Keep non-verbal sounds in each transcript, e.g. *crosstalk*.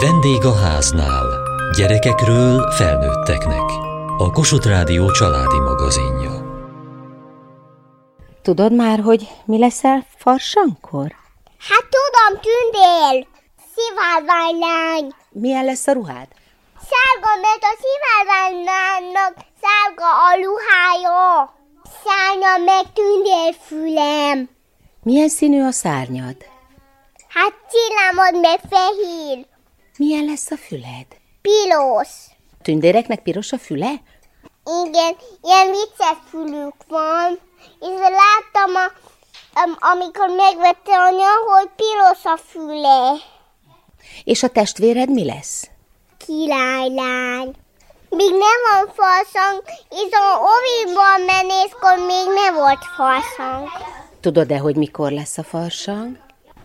Vendég a háznál. Gyerekekről felnőtteknek. A Kossuth Rádió családi magazinja. Tudod már, hogy mi leszel farsankor? Hát tudom, tündér! Szivárványlány! Milyen lesz a ruhád? Sárga, mert a szivárványlánynak sárga a ruhája. Szárnya meg tündérfülem. Milyen színű a szárnyad? Hát csillámod meg fehér. Milyen lesz a füled? Piros. Tündéreknek piros a füle? Igen, ilyen vicces fülük van. És láttam, a, am, amikor megvette anya, hogy piros a füle. És a testvéred mi lesz? Királylány. Még nem van farsang, és a oviban menészkor még nem volt farsang. Tudod-e, hogy mikor lesz a farsang?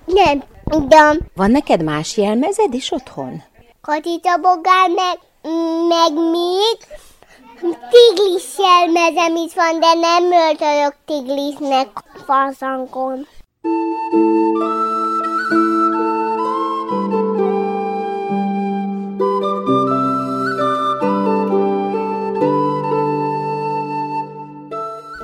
Nem, tudom. Van neked más jelmezed is otthon? Katicsabogár, meg, meg még tiglis jelmezem is van, de nem öltözök tiglisnek farsangon.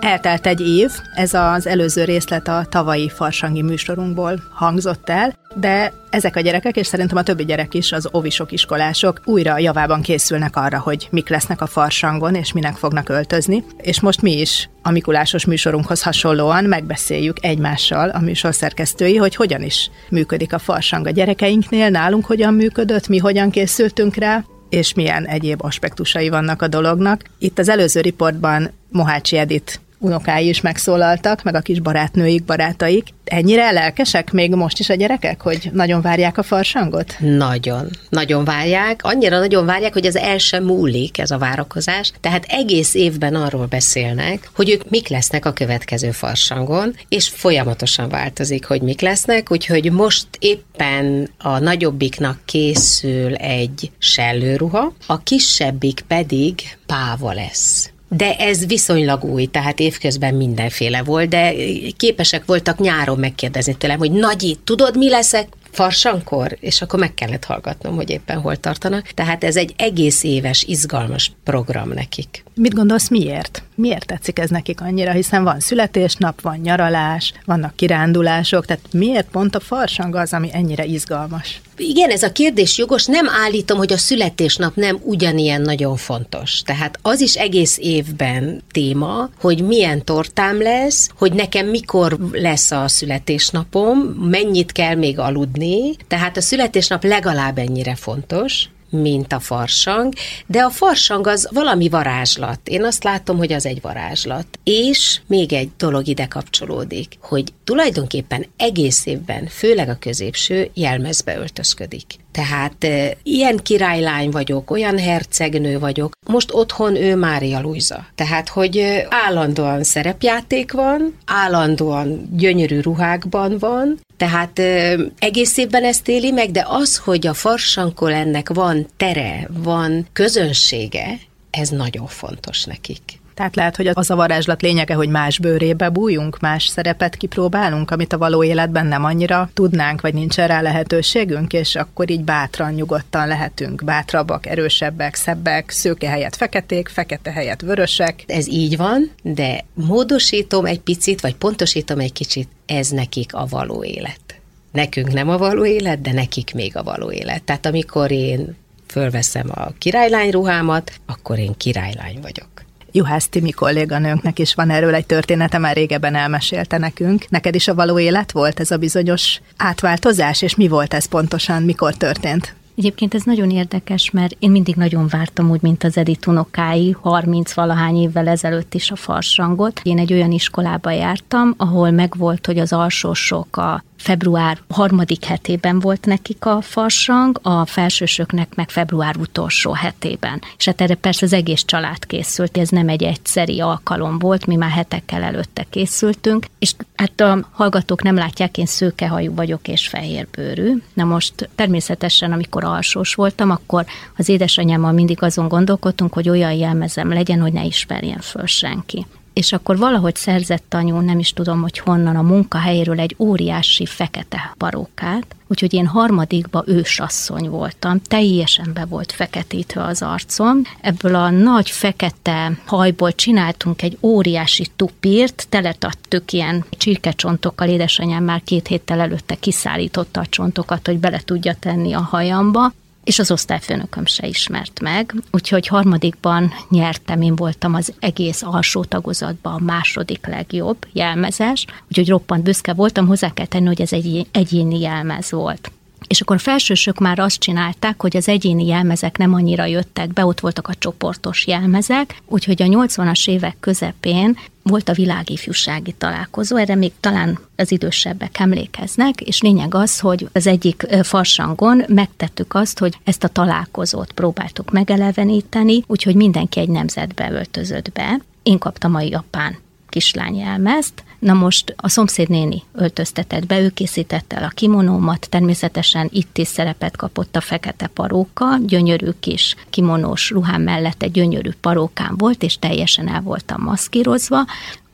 Eltelt egy év, ez az előző részlet a tavalyi farsangi műsorunkból hangzott el, de ezek a gyerekek, és szerintem a többi gyerek is, az ovisok, iskolások újra javában készülnek arra, hogy mik lesznek a farsangon, és minek fognak öltözni. És most mi is a Mikulásos műsorunkhoz hasonlóan megbeszéljük egymással a műsor szerkesztői, hogy hogyan is működik a farsang a gyerekeinknél, nálunk hogyan működött, mi hogyan készültünk rá, és milyen egyéb aspektusai vannak a dolognak. Itt az előző riportban Mohácsi Edit unokái is megszólaltak, meg a kis barátnőik, barátaik. Ennyire lelkesek még most is a gyerekek, hogy nagyon várják a farsangot? Nagyon, nagyon várják. Annyira nagyon várják, hogy az el sem múlik ez a várakozás. Tehát egész évben arról beszélnek, hogy ők mik lesznek a következő farsangon, és folyamatosan változik, hogy mik lesznek, úgyhogy most éppen a nagyobbiknak készül egy sellőruha, a kisebbik pedig páva lesz. De ez viszonylag új, tehát évközben mindenféle volt, de képesek voltak nyáron megkérdezni tőlem, hogy Nagyi, tudod, mi leszek farsankor? És akkor meg kellett hallgatnom, hogy éppen hol tartanak. Tehát ez egy egész éves, izgalmas program nekik. Mit gondolsz, miért? Miért tetszik ez nekik annyira? Hiszen van születésnap, van nyaralás, vannak kirándulások, tehát miért pont a farsang az, ami ennyire izgalmas? Igen, ez a kérdés jogos. Nem állítom, hogy a születésnap nem ugyanilyen nagyon fontos. Tehát az is egész évben téma, hogy milyen tortám lesz, hogy nekem mikor lesz a születésnapom, mennyit kell még aludni. Tehát a születésnap legalább ennyire fontos mint a farsang, de a farsang az valami varázslat. Én azt látom, hogy az egy varázslat. És még egy dolog ide kapcsolódik, hogy tulajdonképpen egész évben, főleg a középső, jelmezbe öltözködik. Tehát ilyen királylány vagyok, olyan hercegnő vagyok. Most otthon ő Mária Luisa. Tehát, hogy állandóan szerepjáték van, állandóan gyönyörű ruhákban van, tehát e, egész évben ezt éli meg, de az, hogy a farsankol ennek van tere, van közönsége, ez nagyon fontos nekik. Tehát lehet, hogy az a varázslat lényege, hogy más bőrébe bújunk, más szerepet kipróbálunk, amit a való életben nem annyira tudnánk, vagy nincs rá lehetőségünk, és akkor így bátran, nyugodtan lehetünk bátrabbak, erősebbek, szebbek, szőke helyett feketék, fekete helyett vörösek. Ez így van, de módosítom egy picit, vagy pontosítom egy kicsit, ez nekik a való élet. Nekünk nem a való élet, de nekik még a való élet. Tehát amikor én fölveszem a királylány ruhámat, akkor én királylány vagyok. Juhász Timi kolléganőnknek is van erről egy története, már régebben elmesélte nekünk. Neked is a való élet volt ez a bizonyos átváltozás, és mi volt ez pontosan, mikor történt? Egyébként ez nagyon érdekes, mert én mindig nagyon vártam úgy, mint az Edith unokái, 30-valahány évvel ezelőtt is a farsangot. Én egy olyan iskolába jártam, ahol megvolt, hogy az alsósok a február harmadik hetében volt nekik a farsang, a felsősöknek meg február utolsó hetében. És hát erre persze az egész család készült, ez nem egy egyszeri alkalom volt, mi már hetekkel előtte készültünk, és hát a hallgatók nem látják, én szőkehajú vagyok és fehérbőrű. Na most természetesen, amikor alsós voltam, akkor az édesanyámmal mindig azon gondolkodtunk, hogy olyan jelmezem legyen, hogy ne ismerjen föl senki és akkor valahogy szerzett anyu, nem is tudom, hogy honnan a munkahelyéről egy óriási fekete parókát, úgyhogy én harmadikba ősasszony voltam, teljesen be volt feketítve az arcom. Ebből a nagy fekete hajból csináltunk egy óriási tupírt, teletettük ilyen csirkecsontokkal, édesanyám már két héttel előtte kiszállította a csontokat, hogy bele tudja tenni a hajamba, és az osztályfőnököm se ismert meg, úgyhogy harmadikban nyertem, én voltam az egész alsó tagozatban a második legjobb jelmezes, úgyhogy roppant büszke voltam, hozzá kell tenni, hogy ez egy egyéni jelmez volt. És akkor felsősök már azt csinálták, hogy az egyéni jelmezek nem annyira jöttek be, ott voltak a csoportos jelmezek, úgyhogy a 80-as évek közepén volt a világifjúsági találkozó, erre még talán az idősebbek emlékeznek, és lényeg az, hogy az egyik farsangon megtettük azt, hogy ezt a találkozót próbáltuk megeleveníteni, úgyhogy mindenki egy nemzetbe öltözött be. Én kaptam a japán kislány jelmezt, Na most a szomszédnéni öltöztetett be, ő készítette el a kimonómat, természetesen itt is szerepet kapott a fekete paróka, gyönyörű kis kimonós ruhám mellett egy gyönyörű parókám volt, és teljesen el voltam maszkírozva,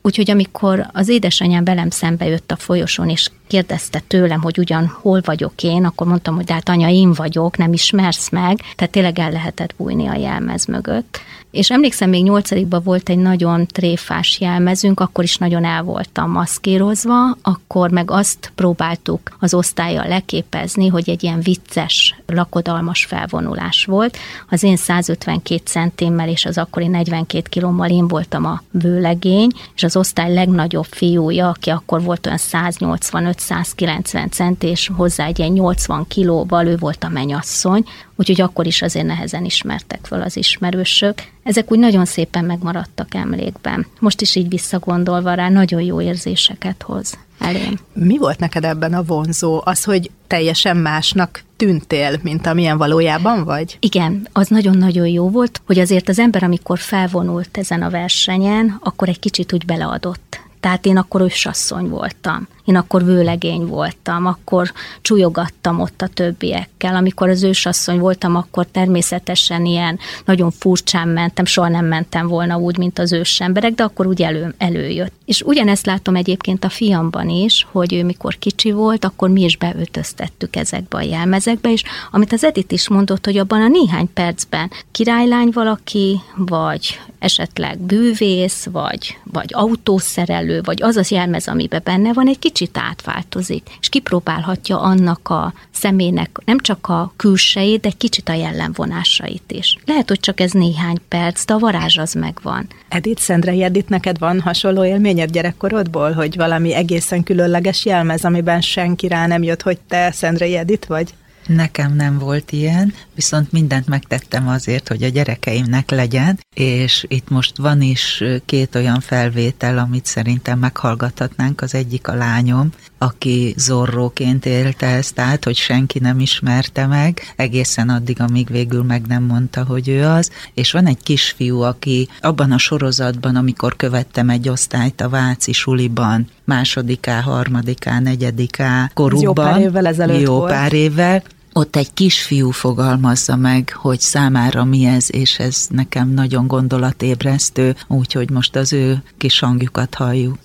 Úgyhogy amikor az édesanyám velem szembe jött a folyosón, és kérdezte tőlem, hogy ugyan hol vagyok én, akkor mondtam, hogy de hát anya, én vagyok, nem ismersz meg, tehát tényleg el lehetett bújni a jelmez mögött. És emlékszem, még nyolcadikban volt egy nagyon tréfás jelmezünk, akkor is nagyon el voltam maszkírozva, akkor meg azt próbáltuk az osztálya leképezni, hogy egy ilyen vicces, lakodalmas felvonulás volt. Az én 152 centimmel és az akkori 42 kilommal én voltam a vőlegény, és az osztály legnagyobb fiúja, aki akkor volt olyan 185-190 cent, és hozzá egy ilyen 80 kilóval, ő volt a menyasszony, úgyhogy akkor is azért nehezen ismertek fel az ismerősök. Ezek úgy nagyon szépen megmaradtak emlékben. Most is így visszagondolva rá, nagyon jó érzéseket hoz elém. Mi volt neked ebben a vonzó? Az, hogy teljesen másnak tűntél, mint amilyen valójában vagy? Igen, az nagyon-nagyon jó volt, hogy azért az ember, amikor felvonult ezen a versenyen, akkor egy kicsit úgy beleadott. Tehát én akkor ősasszony voltam. Én akkor vőlegény voltam, akkor csúlyogattam ott a többiekkel. Amikor az ősasszony voltam, akkor természetesen ilyen nagyon furcsán mentem, soha nem mentem volna úgy, mint az ős emberek, de akkor úgy elő, előjött. És ugyanezt látom egyébként a fiamban is, hogy ő mikor kicsi volt, akkor mi is beöltöztettük ezekbe a jelmezekbe, és amit az Edith is mondott, hogy abban a néhány percben királylány valaki, vagy esetleg bűvész, vagy, vagy autószerelő, vagy az az jelmez, amiben benne van, egy kicsit átváltozik, és kipróbálhatja annak a személynek nem csak a külsejét, de kicsit a jellemvonásait is. Lehet, hogy csak ez néhány perc, de a varázs az megvan. Edith, Szendrei Edith, neked van hasonló élményed gyerekkorodból, hogy valami egészen különleges jelmez, amiben senki rá nem jött, hogy te Szendrei Edith vagy? Nekem nem volt ilyen, viszont mindent megtettem azért, hogy a gyerekeimnek legyen, és itt most van is két olyan felvétel, amit szerintem meghallgathatnánk. Az egyik a lányom, aki zorróként élte ezt át, hogy senki nem ismerte meg, egészen addig, amíg végül meg nem mondta, hogy ő az. És van egy kisfiú, aki abban a sorozatban, amikor követtem egy osztályt a Váci suliban, másodiká, harmadiká, negyediká korukban. Jó pár évvel ezelőtt Jó volt. pár évvel, ott egy kisfiú fogalmazza meg, hogy számára mi ez, és ez nekem nagyon gondolatébresztő, úgyhogy most az ő kis hangjukat halljuk.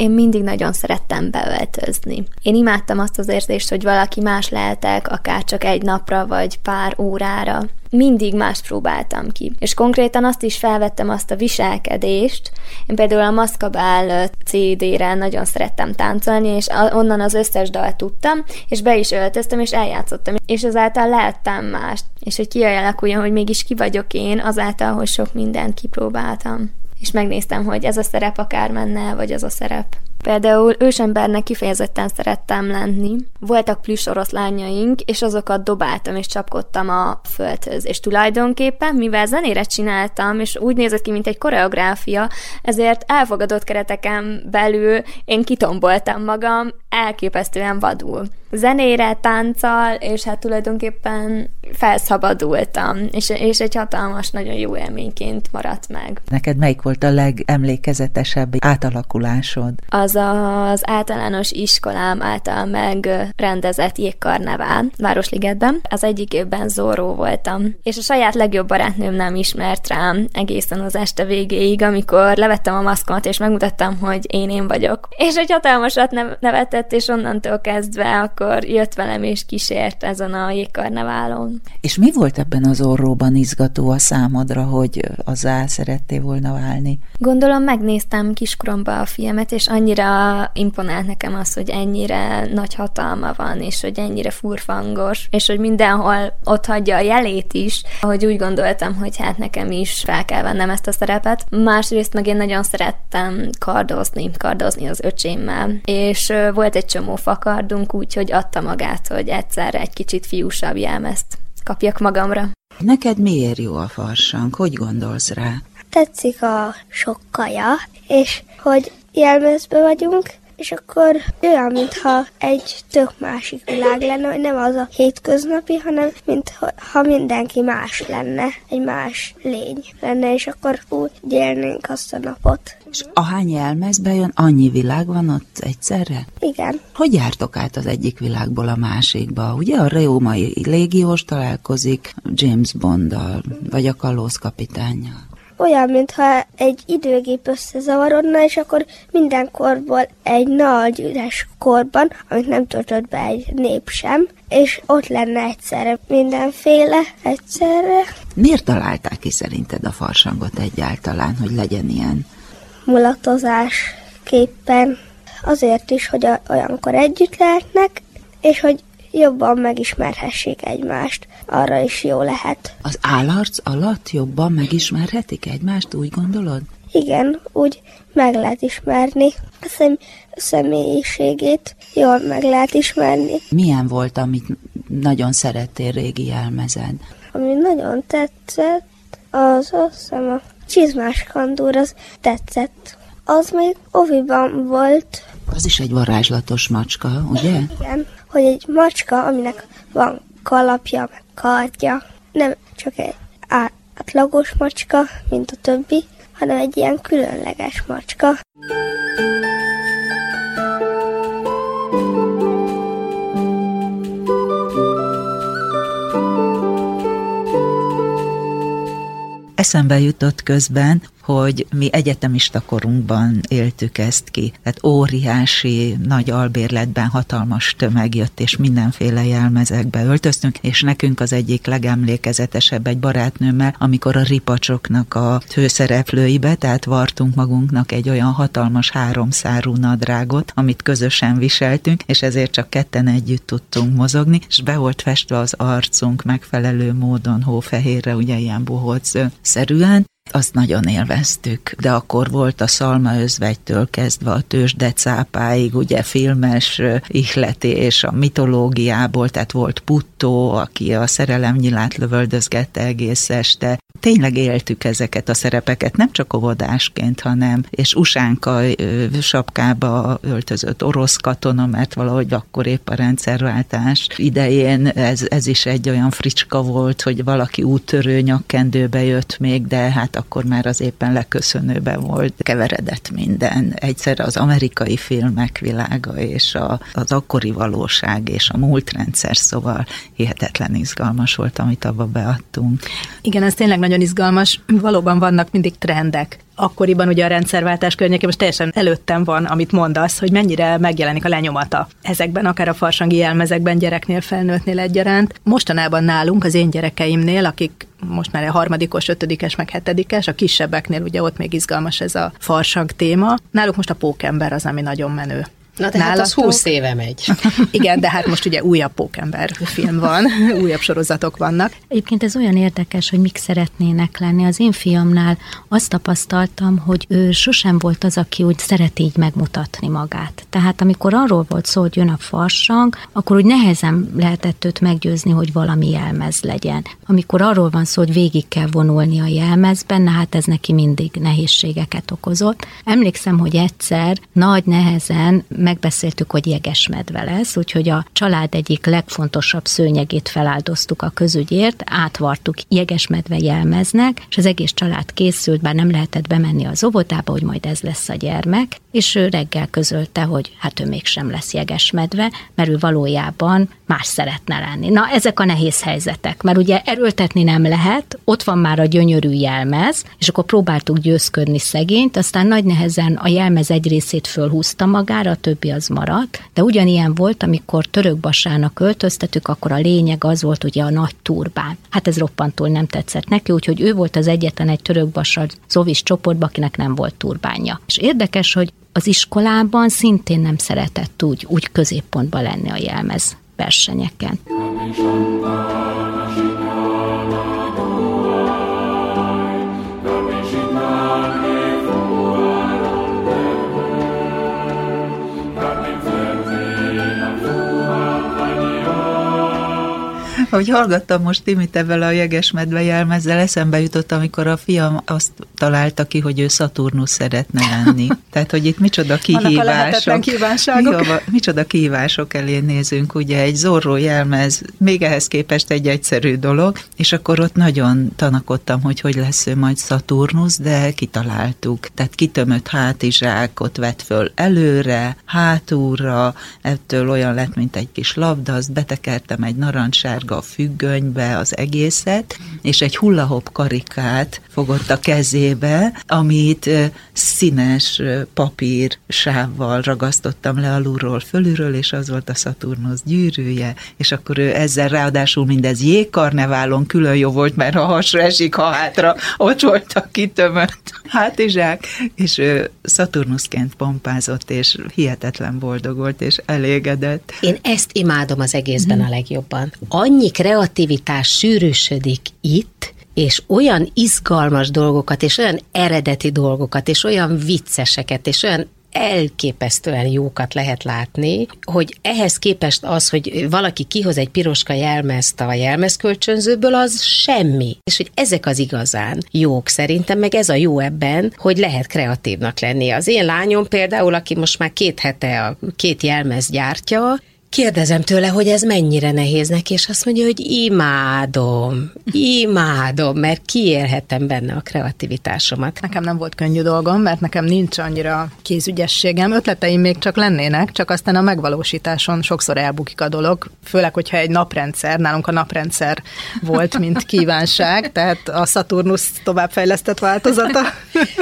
Én mindig nagyon szerettem beöltözni. Én imádtam azt az érzést, hogy valaki más lehetek, akár csak egy napra vagy pár órára. Mindig mást próbáltam ki. És konkrétan azt is felvettem azt a viselkedést. Én például a Maszkabál CD-re nagyon szerettem táncolni, és onnan az összes dalt tudtam, és be is öltöztem, és eljátszottam. És azáltal lehettem mást. És hogy kialakuljon, hogy mégis ki vagyok én, azáltal, hogy sok mindent kipróbáltam és megnéztem, hogy ez a szerep akár menne, vagy az a szerep. Például ősembernek kifejezetten szerettem lenni. Voltak plusz oroszlányaink, és azokat dobáltam és csapkodtam a földhöz. És tulajdonképpen, mivel zenére csináltam, és úgy nézett ki, mint egy koreográfia, ezért elfogadott kereteken belül én kitomboltam magam elképesztően vadul. Zenére, tánccal, és hát tulajdonképpen felszabadultam, és, és egy hatalmas, nagyon jó élményként maradt meg. Neked melyik volt a legemlékezetesebb átalakulásod? Az az általános iskolám által megrendezett jégkarnevál Városligetben. Az egyik évben Zoró voltam, és a saját legjobb barátnőm nem ismert rám egészen az este végéig, amikor levettem a maszkomat, és megmutattam, hogy én én vagyok. És egy hatalmasat nevetett, és onnantól kezdve akkor jött velem és kísért ezen a jégkarneválon. És mi volt ebben az orróban izgató a számodra, hogy azzá szerettél volna válni? Gondolom megnéztem kiskoromban a filmet, és annyira imponált nekem az, hogy ennyire nagy hatalma van, és hogy ennyire furfangos, és hogy mindenhol ott hagyja a jelét is, hogy úgy gondoltam, hogy hát nekem is fel kell vennem ezt a szerepet. Másrészt meg én nagyon szerettem kardozni, kardozni az öcsémmel, és volt egy csomó fakardunk, úgyhogy adta magát, hogy egyszerre egy kicsit fiúsabb jelmezt kapjak magamra. Neked miért jó a farsang? Hogy gondolsz rá? Tetszik a sok kaja, és hogy jelmezbe vagyunk, és akkor olyan, mintha egy tök másik világ lenne, hogy nem az a hétköznapi, hanem mintha mindenki más lenne, egy más lény lenne, és akkor úgy élnénk azt a napot. És ahány jelmezbe jön, annyi világ van ott egyszerre? Igen. Hogy jártok át az egyik világból a másikba? Ugye a Reumai légiós találkozik James Bonddal, vagy a kalóz kapitányjal? Olyan, mintha egy időgép összezavarodna, és akkor minden korból egy nagy üres korban, amit nem töltött be egy nép sem, és ott lenne egyszerre mindenféle egyszerre. Miért találták ki szerinted a farsangot egyáltalán, hogy legyen ilyen? Mulatozás képpen. Azért is, hogy olyankor együtt lehetnek, és hogy jobban megismerhessék egymást. Arra is jó lehet. Az állarc alatt jobban megismerhetik egymást, úgy gondolod? Igen, úgy meg lehet ismerni. A szem, személyiségét jól meg lehet ismerni. Milyen volt, amit nagyon szerettél régi jelmezen? Ami nagyon tetszett, az azt hiszem a csizmás kandúr, az tetszett. Az még oviban volt. Az is egy varázslatos macska, ugye? Igen hogy egy macska, aminek van kalapja, meg kardja, nem csak egy átlagos macska, mint a többi, hanem egy ilyen különleges macska. Eszembe jutott közben, hogy mi egyetemista korunkban éltük ezt ki. Tehát óriási, nagy albérletben hatalmas tömeg jött, és mindenféle jelmezekbe öltöztünk, és nekünk az egyik legemlékezetesebb egy barátnőmmel, amikor a ripacsoknak a főszereplőibe, tehát vartunk magunknak egy olyan hatalmas háromszárú nadrágot, amit közösen viseltünk, és ezért csak ketten együtt tudtunk mozogni, és be volt festve az arcunk megfelelő módon hófehérre, ugye ilyen bohóc szerűen, azt nagyon élveztük, de akkor volt a Szalma özvegytől kezdve a tőzsdecápáig, ugye filmes ihletés a mitológiából, tehát volt Puttó, aki a szerelemnyilát lövöldözgette egész este. Tényleg éltük ezeket a szerepeket, nem csak óvodásként, hanem, és Usánka sapkába öltözött orosz katona, mert valahogy akkor épp a rendszerváltás idején ez, ez is egy olyan fricska volt, hogy valaki úttörő nyakkendőbe jött még, de hát akkor már az éppen leköszönőben volt, keveredett minden. Egyszer az amerikai filmek világa és a, az akkori valóság és a múltrendszer, szóval hihetetlen izgalmas volt, amit abba beadtunk. Igen, ez tényleg nagyon izgalmas. Valóban vannak mindig trendek akkoriban ugye a rendszerváltás környékén most teljesen előttem van, amit mondasz, hogy mennyire megjelenik a lenyomata ezekben, akár a farsangi jelmezekben, gyereknél, felnőttnél egyaránt. Mostanában nálunk, az én gyerekeimnél, akik most már a harmadikos, ötödikes, meg hetedikes, a kisebbeknél ugye ott még izgalmas ez a farsang téma. Náluk most a pókember az, ami nagyon menő. Na de hát az 20 éve megy. *laughs* Igen, de hát most ugye újabb pókember film van, *laughs* újabb sorozatok vannak. Egyébként ez olyan érdekes, hogy mik szeretnének lenni. Az én fiamnál azt tapasztaltam, hogy ő sosem volt az, aki úgy szeret így megmutatni magát. Tehát amikor arról volt szó, hogy jön a farsang, akkor úgy nehezen lehetett őt meggyőzni, hogy valami jelmez legyen. Amikor arról van szó, hogy végig kell vonulni a jelmezben, na hát ez neki mindig nehézségeket okozott. Emlékszem, hogy egyszer nagy nehezen megbeszéltük, hogy jegesmedve lesz, úgyhogy a család egyik legfontosabb szőnyegét feláldoztuk a közügyért, átvartuk jegesmedve jelmeznek, és az egész család készült, bár nem lehetett bemenni az óvodába, hogy majd ez lesz a gyermek, és ő reggel közölte, hogy hát ő mégsem lesz jegesmedve, mert ő valójában más szeretne lenni. Na, ezek a nehéz helyzetek, mert ugye erőltetni nem lehet, ott van már a gyönyörű jelmez, és akkor próbáltuk győzködni szegényt, aztán nagy nehezen a jelmez egy részét fölhúzta magára, a többi az maradt, de ugyanilyen volt, amikor Törökbasának költöztetük, akkor a lényeg az volt ugye a nagy turbán. Hát ez roppantul nem tetszett neki, úgyhogy ő volt az egyetlen egy törökbasa Zovis csoportban, akinek nem volt turbánja. És érdekes, hogy az iskolában szintén nem szeretett úgy, úgy középpontba lenni a jelmez versenyeken. Ahogy hallgattam most Timit ebben a jegesmedve jelmezzel, eszembe jutott, amikor a fiam azt találta ki, hogy ő Szaturnusz szeretne lenni. *laughs* Tehát, hogy itt micsoda kihívások. Jó, micsoda kihívások elé nézünk, ugye egy zorró jelmez, még ehhez képest egy egyszerű dolog, és akkor ott nagyon tanakodtam, hogy hogy lesz ő majd Szaturnusz, de kitaláltuk. Tehát kitömött hátizsákot vett föl előre, hátulra, ettől olyan lett, mint egy kis labda, azt betekertem egy narancssárga függönybe az egészet, és egy hullahop karikát fogott a kezébe, amit színes papír sávval ragasztottam le alulról fölülről, és az volt a Szaturnusz gyűrűje, és akkor ő ezzel ráadásul mindez jégkarneválon külön jó volt, mert ha hasra esik, ha hátra, ott volt a kitömött hátizsák, és ő Szaturnuszként pompázott, és hihetetlen boldog volt, és elégedett. Én ezt imádom az egészben a legjobban. Annyi kreativitás sűrűsödik itt, és olyan izgalmas dolgokat, és olyan eredeti dolgokat, és olyan vicceseket, és olyan elképesztően jókat lehet látni, hogy ehhez képest az, hogy valaki kihoz egy piroska jelmezt a jelmezkölcsönzőből, az semmi. És hogy ezek az igazán jók szerintem, meg ez a jó ebben, hogy lehet kreatívnak lenni. Az én lányom például, aki most már két hete a két jelmez gyártja, Kérdezem tőle, hogy ez mennyire nehéz neki, és azt mondja, hogy imádom, imádom, mert kiélhetem benne a kreativitásomat. Nekem nem volt könnyű dolgom, mert nekem nincs annyira kézügyességem, ötleteim még csak lennének, csak aztán a megvalósításon sokszor elbukik a dolog, főleg, hogyha egy naprendszer, nálunk a naprendszer volt, mint kívánság, tehát a Saturnus továbbfejlesztett változata.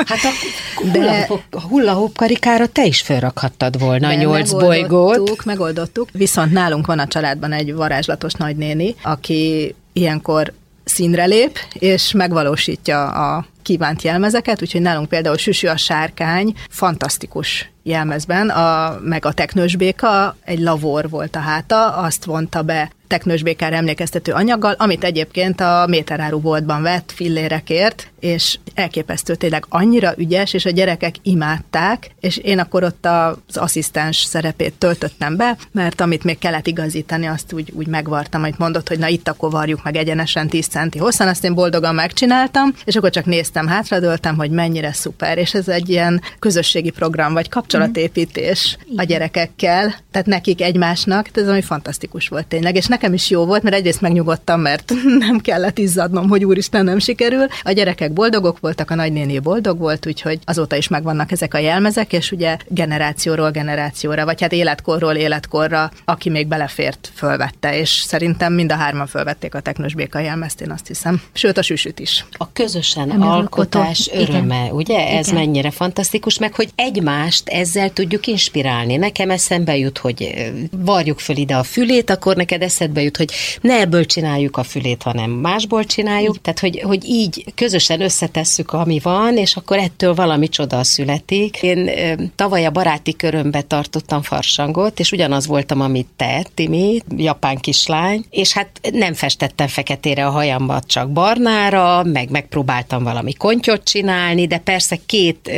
Hát a, De... a hullahop karikára te is felrakhattad volna a nyolc bolygót. Megoldottuk, Viszont nálunk van a családban egy varázslatos nagynéni, aki ilyenkor színre lép, és megvalósítja a kívánt jelmezeket, úgyhogy nálunk például Süsű a sárkány fantasztikus jelmezben, a, meg a teknős béka, egy lavor volt a háta, azt vonta be teknősbékára emlékeztető anyaggal, amit egyébként a méteráru boltban vett fillérekért, és elképesztő tényleg annyira ügyes, és a gyerekek imádták, és én akkor ott az asszisztens szerepét töltöttem be, mert amit még kellett igazítani, azt úgy, úgy megvartam, amit mondott, hogy na itt akkor varjuk meg egyenesen 10 centi hosszan, azt én boldogan megcsináltam, és akkor csak néztem, hátradőltem, hogy mennyire szuper, és ez egy ilyen közösségi program, vagy kapcsolatépítés a gyerekekkel, tehát nekik egymásnak, ez ami fantasztikus volt tényleg, és nekem is jó volt, mert egyrészt megnyugodtam, mert *laughs* nem kellett izzadnom, hogy úristen nem sikerül. A gyerekek boldogok voltak, a nagynéni boldog volt, úgyhogy azóta is megvannak ezek a jelmezek, és ugye generációról generációra, vagy hát életkorról életkorra, aki még belefért, fölvette, és szerintem mind a hárman fölvették a teknős béka jelmezt, én azt hiszem. Sőt, a süsüt is. A közösen Ami alkotás alkotó. öröme, Igen. ugye? Ez Igen. mennyire fantasztikus, meg hogy egymást ezzel tudjuk inspirálni. Nekem eszembe jut, hogy varjuk föl ide a fülét, akkor neked eszedbe eszedbe jut, hogy ne ebből csináljuk a fülét, hanem másból csináljuk. Tehát, hogy, hogy így közösen összetesszük, ami van, és akkor ettől valami csoda születik. Én tavaly a baráti körömbe tartottam farsangot, és ugyanaz voltam, amit te, Timi, japán kislány, és hát nem festettem feketére a hajambat, csak barnára, meg megpróbáltam valami kontyot csinálni, de persze két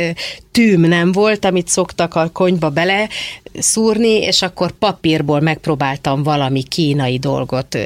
tűm nem volt, amit szoktak a konyba bele szúrni, és akkor papírból megpróbáltam valami kínai dolgot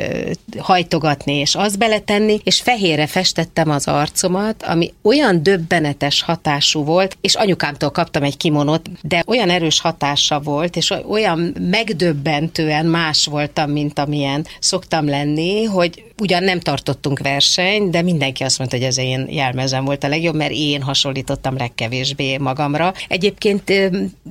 hajtogatni, és azt beletenni, és fehérre festettem az arcomat, ami olyan döbbenetes hatású volt, és anyukámtól kaptam egy kimonot, de olyan erős hatása volt, és olyan megdöbbentően más voltam, mint amilyen szoktam lenni, hogy ugyan nem tartottunk versenyt, de mindenki azt mondta, hogy az én jelmezem volt a legjobb, mert én hasonlítottam legkevésbé magamra. Egyébként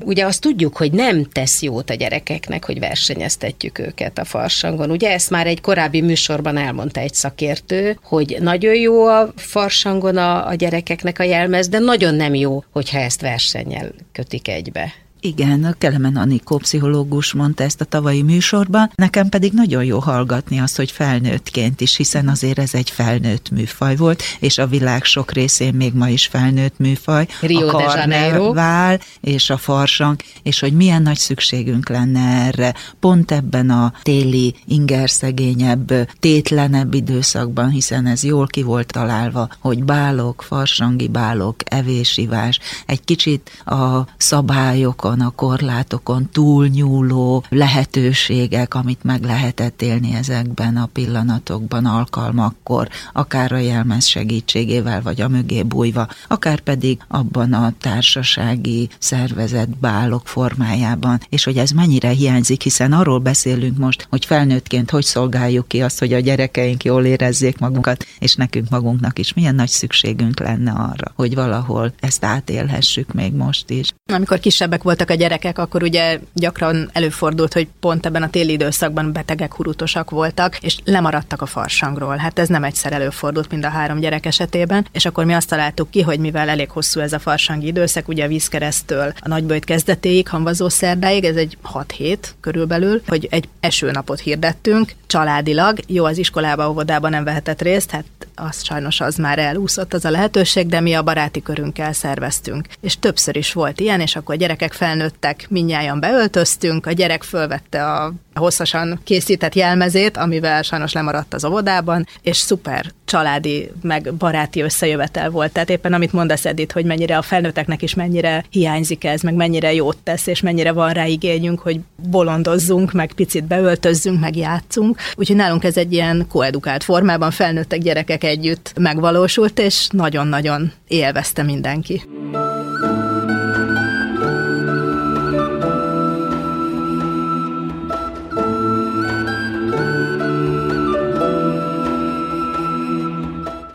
ugye azt tudjuk, hogy nem tesz jót a gyerekeknek, hogy versenyeztetjük őket a farsangon. Ugye ezt már egy korábbi műsorban elmondta egy szakértő, hogy nagyon jó a farsangon a, a gyerekeknek a jelmez, de nagyon nem jó, hogyha ezt versennyel kötik egybe. Igen, Kelemen Anikó pszichológus mondta ezt a tavalyi műsorban, nekem pedig nagyon jó hallgatni azt, hogy felnőttként is, hiszen azért ez egy felnőtt műfaj volt, és a világ sok részén még ma is felnőtt műfaj. Rio a de Janeiro. Vál és a farsang, és hogy milyen nagy szükségünk lenne erre, pont ebben a téli, ingerszegényebb, tétlenebb időszakban, hiszen ez jól ki volt találva, hogy bálok, farsangi bálok, evésivás, egy kicsit a szabályokon, határokon, a korlátokon túlnyúló lehetőségek, amit meg lehetett élni ezekben a pillanatokban, alkalmakkor, akár a jelmez segítségével, vagy a mögé bújva, akár pedig abban a társasági szervezet bálok formájában, és hogy ez mennyire hiányzik, hiszen arról beszélünk most, hogy felnőttként hogy szolgáljuk ki azt, hogy a gyerekeink jól érezzék magunkat, és nekünk magunknak is milyen nagy szükségünk lenne arra, hogy valahol ezt átélhessük még most is. Amikor kisebbek voltak voltak a gyerekek, akkor ugye gyakran előfordult, hogy pont ebben a téli időszakban betegek, hurutosak voltak, és lemaradtak a farsangról. Hát ez nem egyszer előfordult mind a három gyerek esetében, és akkor mi azt találtuk ki, hogy mivel elég hosszú ez a farsangi időszak, ugye a vízkeresztől a nagybőjt kezdetéig, hamvazó szerdáig, ez egy 6 hét körülbelül, hogy egy esőnapot hirdettünk, családilag, jó, az iskolába, óvodában nem vehetett részt, hát az sajnos az már elúszott az a lehetőség, de mi a baráti körünkkel szerveztünk. És többször is volt ilyen, és akkor a gyerekek felnőttek, minnyáján beöltöztünk, a gyerek fölvette a hosszasan készített jelmezét, amivel sajnos lemaradt az óvodában, és szuper családi, meg baráti összejövetel volt. Tehát éppen amit mondasz Edith, hogy mennyire a felnőtteknek is mennyire hiányzik ez, meg mennyire jót tesz, és mennyire van rá igényünk, hogy bolondozzunk, meg picit beöltözzünk, meg játszunk. Úgyhogy nálunk ez egy ilyen koedukált formában felnőttek gyerekek együtt megvalósult, és nagyon-nagyon élvezte mindenki.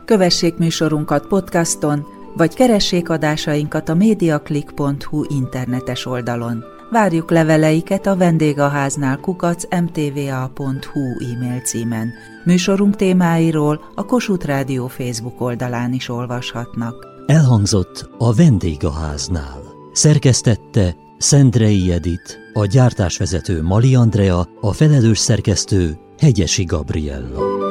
Kövessék műsorunkat podcaston, vagy keressék adásainkat a mediaclick.hu internetes oldalon. Várjuk leveleiket a vendégháznál kukac mtva.hu e-mail címen. Műsorunk témáiról a Kossuth Rádió Facebook oldalán is olvashatnak. Elhangzott a vendégháznál. Szerkesztette Szendrei Edit, a gyártásvezető Mali Andrea, a felelős szerkesztő Hegyesi Gabriella.